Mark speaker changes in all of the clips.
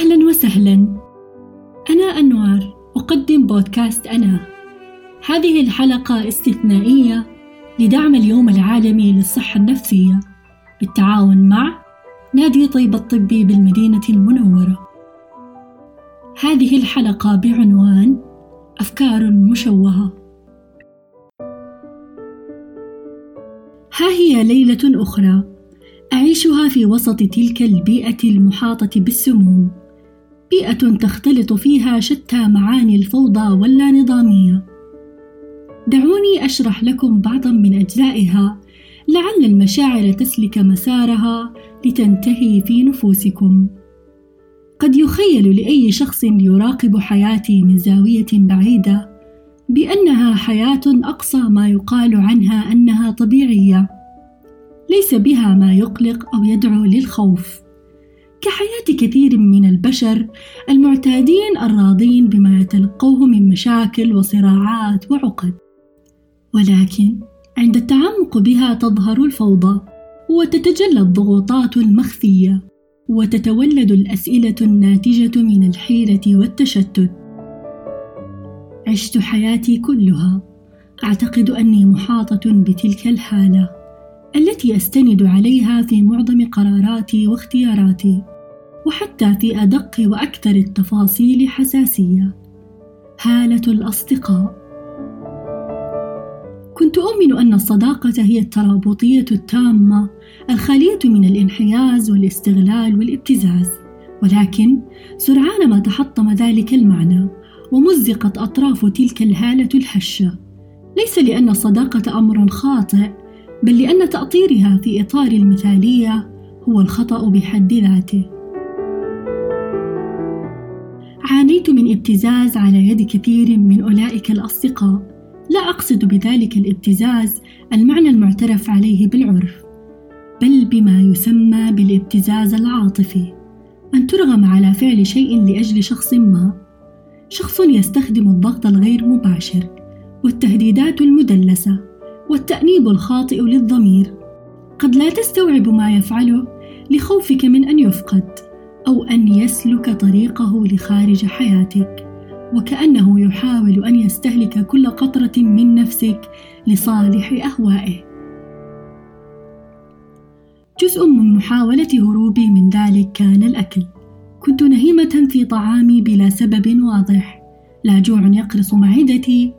Speaker 1: أهلا وسهلا. أنا أنوار أقدم بودكاست أنا. هذه الحلقة استثنائية لدعم اليوم العالمي للصحة النفسية بالتعاون مع نادي طيب الطبي بالمدينة المنورة. هذه الحلقة بعنوان أفكار مشوهة. ها هي ليلة أخرى أعيشها في وسط تلك البيئة المحاطة بالسموم. بيئة تختلط فيها شتى معاني الفوضى واللانظامية. دعوني أشرح لكم بعضا من أجزائها لعل المشاعر تسلك مسارها لتنتهي في نفوسكم. قد يخيل لأي شخص يراقب حياتي من زاوية بعيدة بأنها حياة أقصى ما يقال عنها أنها طبيعية ليس بها ما يقلق أو يدعو للخوف. كحياة كثير من البشر المعتادين الراضين بما يتلقوه من مشاكل وصراعات وعقد. ولكن عند التعمق بها تظهر الفوضى وتتجلى الضغوطات المخفية وتتولد الأسئلة الناتجة من الحيرة والتشتت. عشت حياتي كلها أعتقد أني محاطة بتلك الحالة التي أستند عليها في معظم قراراتي واختياراتي. وحتى في أدق وأكثر التفاصيل حساسية. هالة الأصدقاء. كنت أؤمن أن الصداقة هي الترابطية التامة الخالية من الانحياز والاستغلال والابتزاز، ولكن سرعان ما تحطم ذلك المعنى، ومزقت أطراف تلك الهالة الهشة، ليس لأن الصداقة أمر خاطئ، بل لأن تأطيرها في إطار المثالية هو الخطأ بحد ذاته. عانيت من ابتزاز على يد كثير من أولئك الأصدقاء. لا أقصد بذلك الابتزاز المعنى المعترف عليه بالعرف بل بما يسمى بالابتزاز العاطفي أن ترغم على فعل شيء لأجل شخص ما. شخص يستخدم الضغط الغير مباشر والتهديدات المدلسة والتأنيب الخاطئ للضمير. قد لا تستوعب ما يفعله لخوفك من أن يفقد. أو أن يسلك طريقه لخارج حياتك وكأنه يحاول أن يستهلك كل قطرة من نفسك لصالح أهوائه. جزء من محاولة هروبي من ذلك كان الأكل. كنت نهيمة في طعامي بلا سبب واضح، لا جوع يقرص معدتي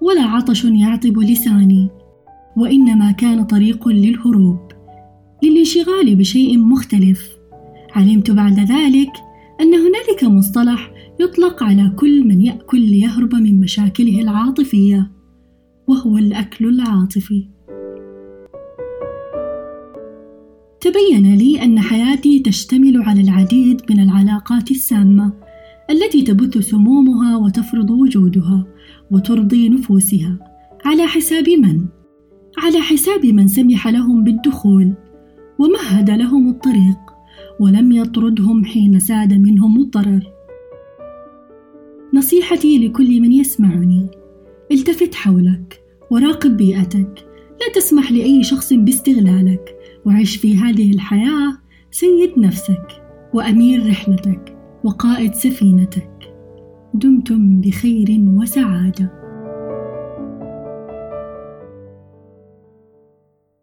Speaker 1: ولا عطش يعطب لساني، وإنما كان طريق للهروب، للانشغال بشيء مختلف. علمت بعد ذلك أن هنالك مصطلح يطلق على كل من يأكل ليهرب من مشاكله العاطفية وهو الأكل العاطفي. تبين لي أن حياتي تشتمل على العديد من العلاقات السامة التي تبث سمومها وتفرض وجودها وترضي نفوسها على حساب من؟ على حساب من سمح لهم بالدخول ومهد لهم الطريق ولم يطردهم حين ساد منهم الضرر نصيحتي لكل من يسمعني التفت حولك وراقب بيئتك. لا تسمح لأي شخص باستغلالك وعش في هذه الحياة سيد نفسك وأمير رحلتك وقائد سفينتك. دمتم بخير وسعادة.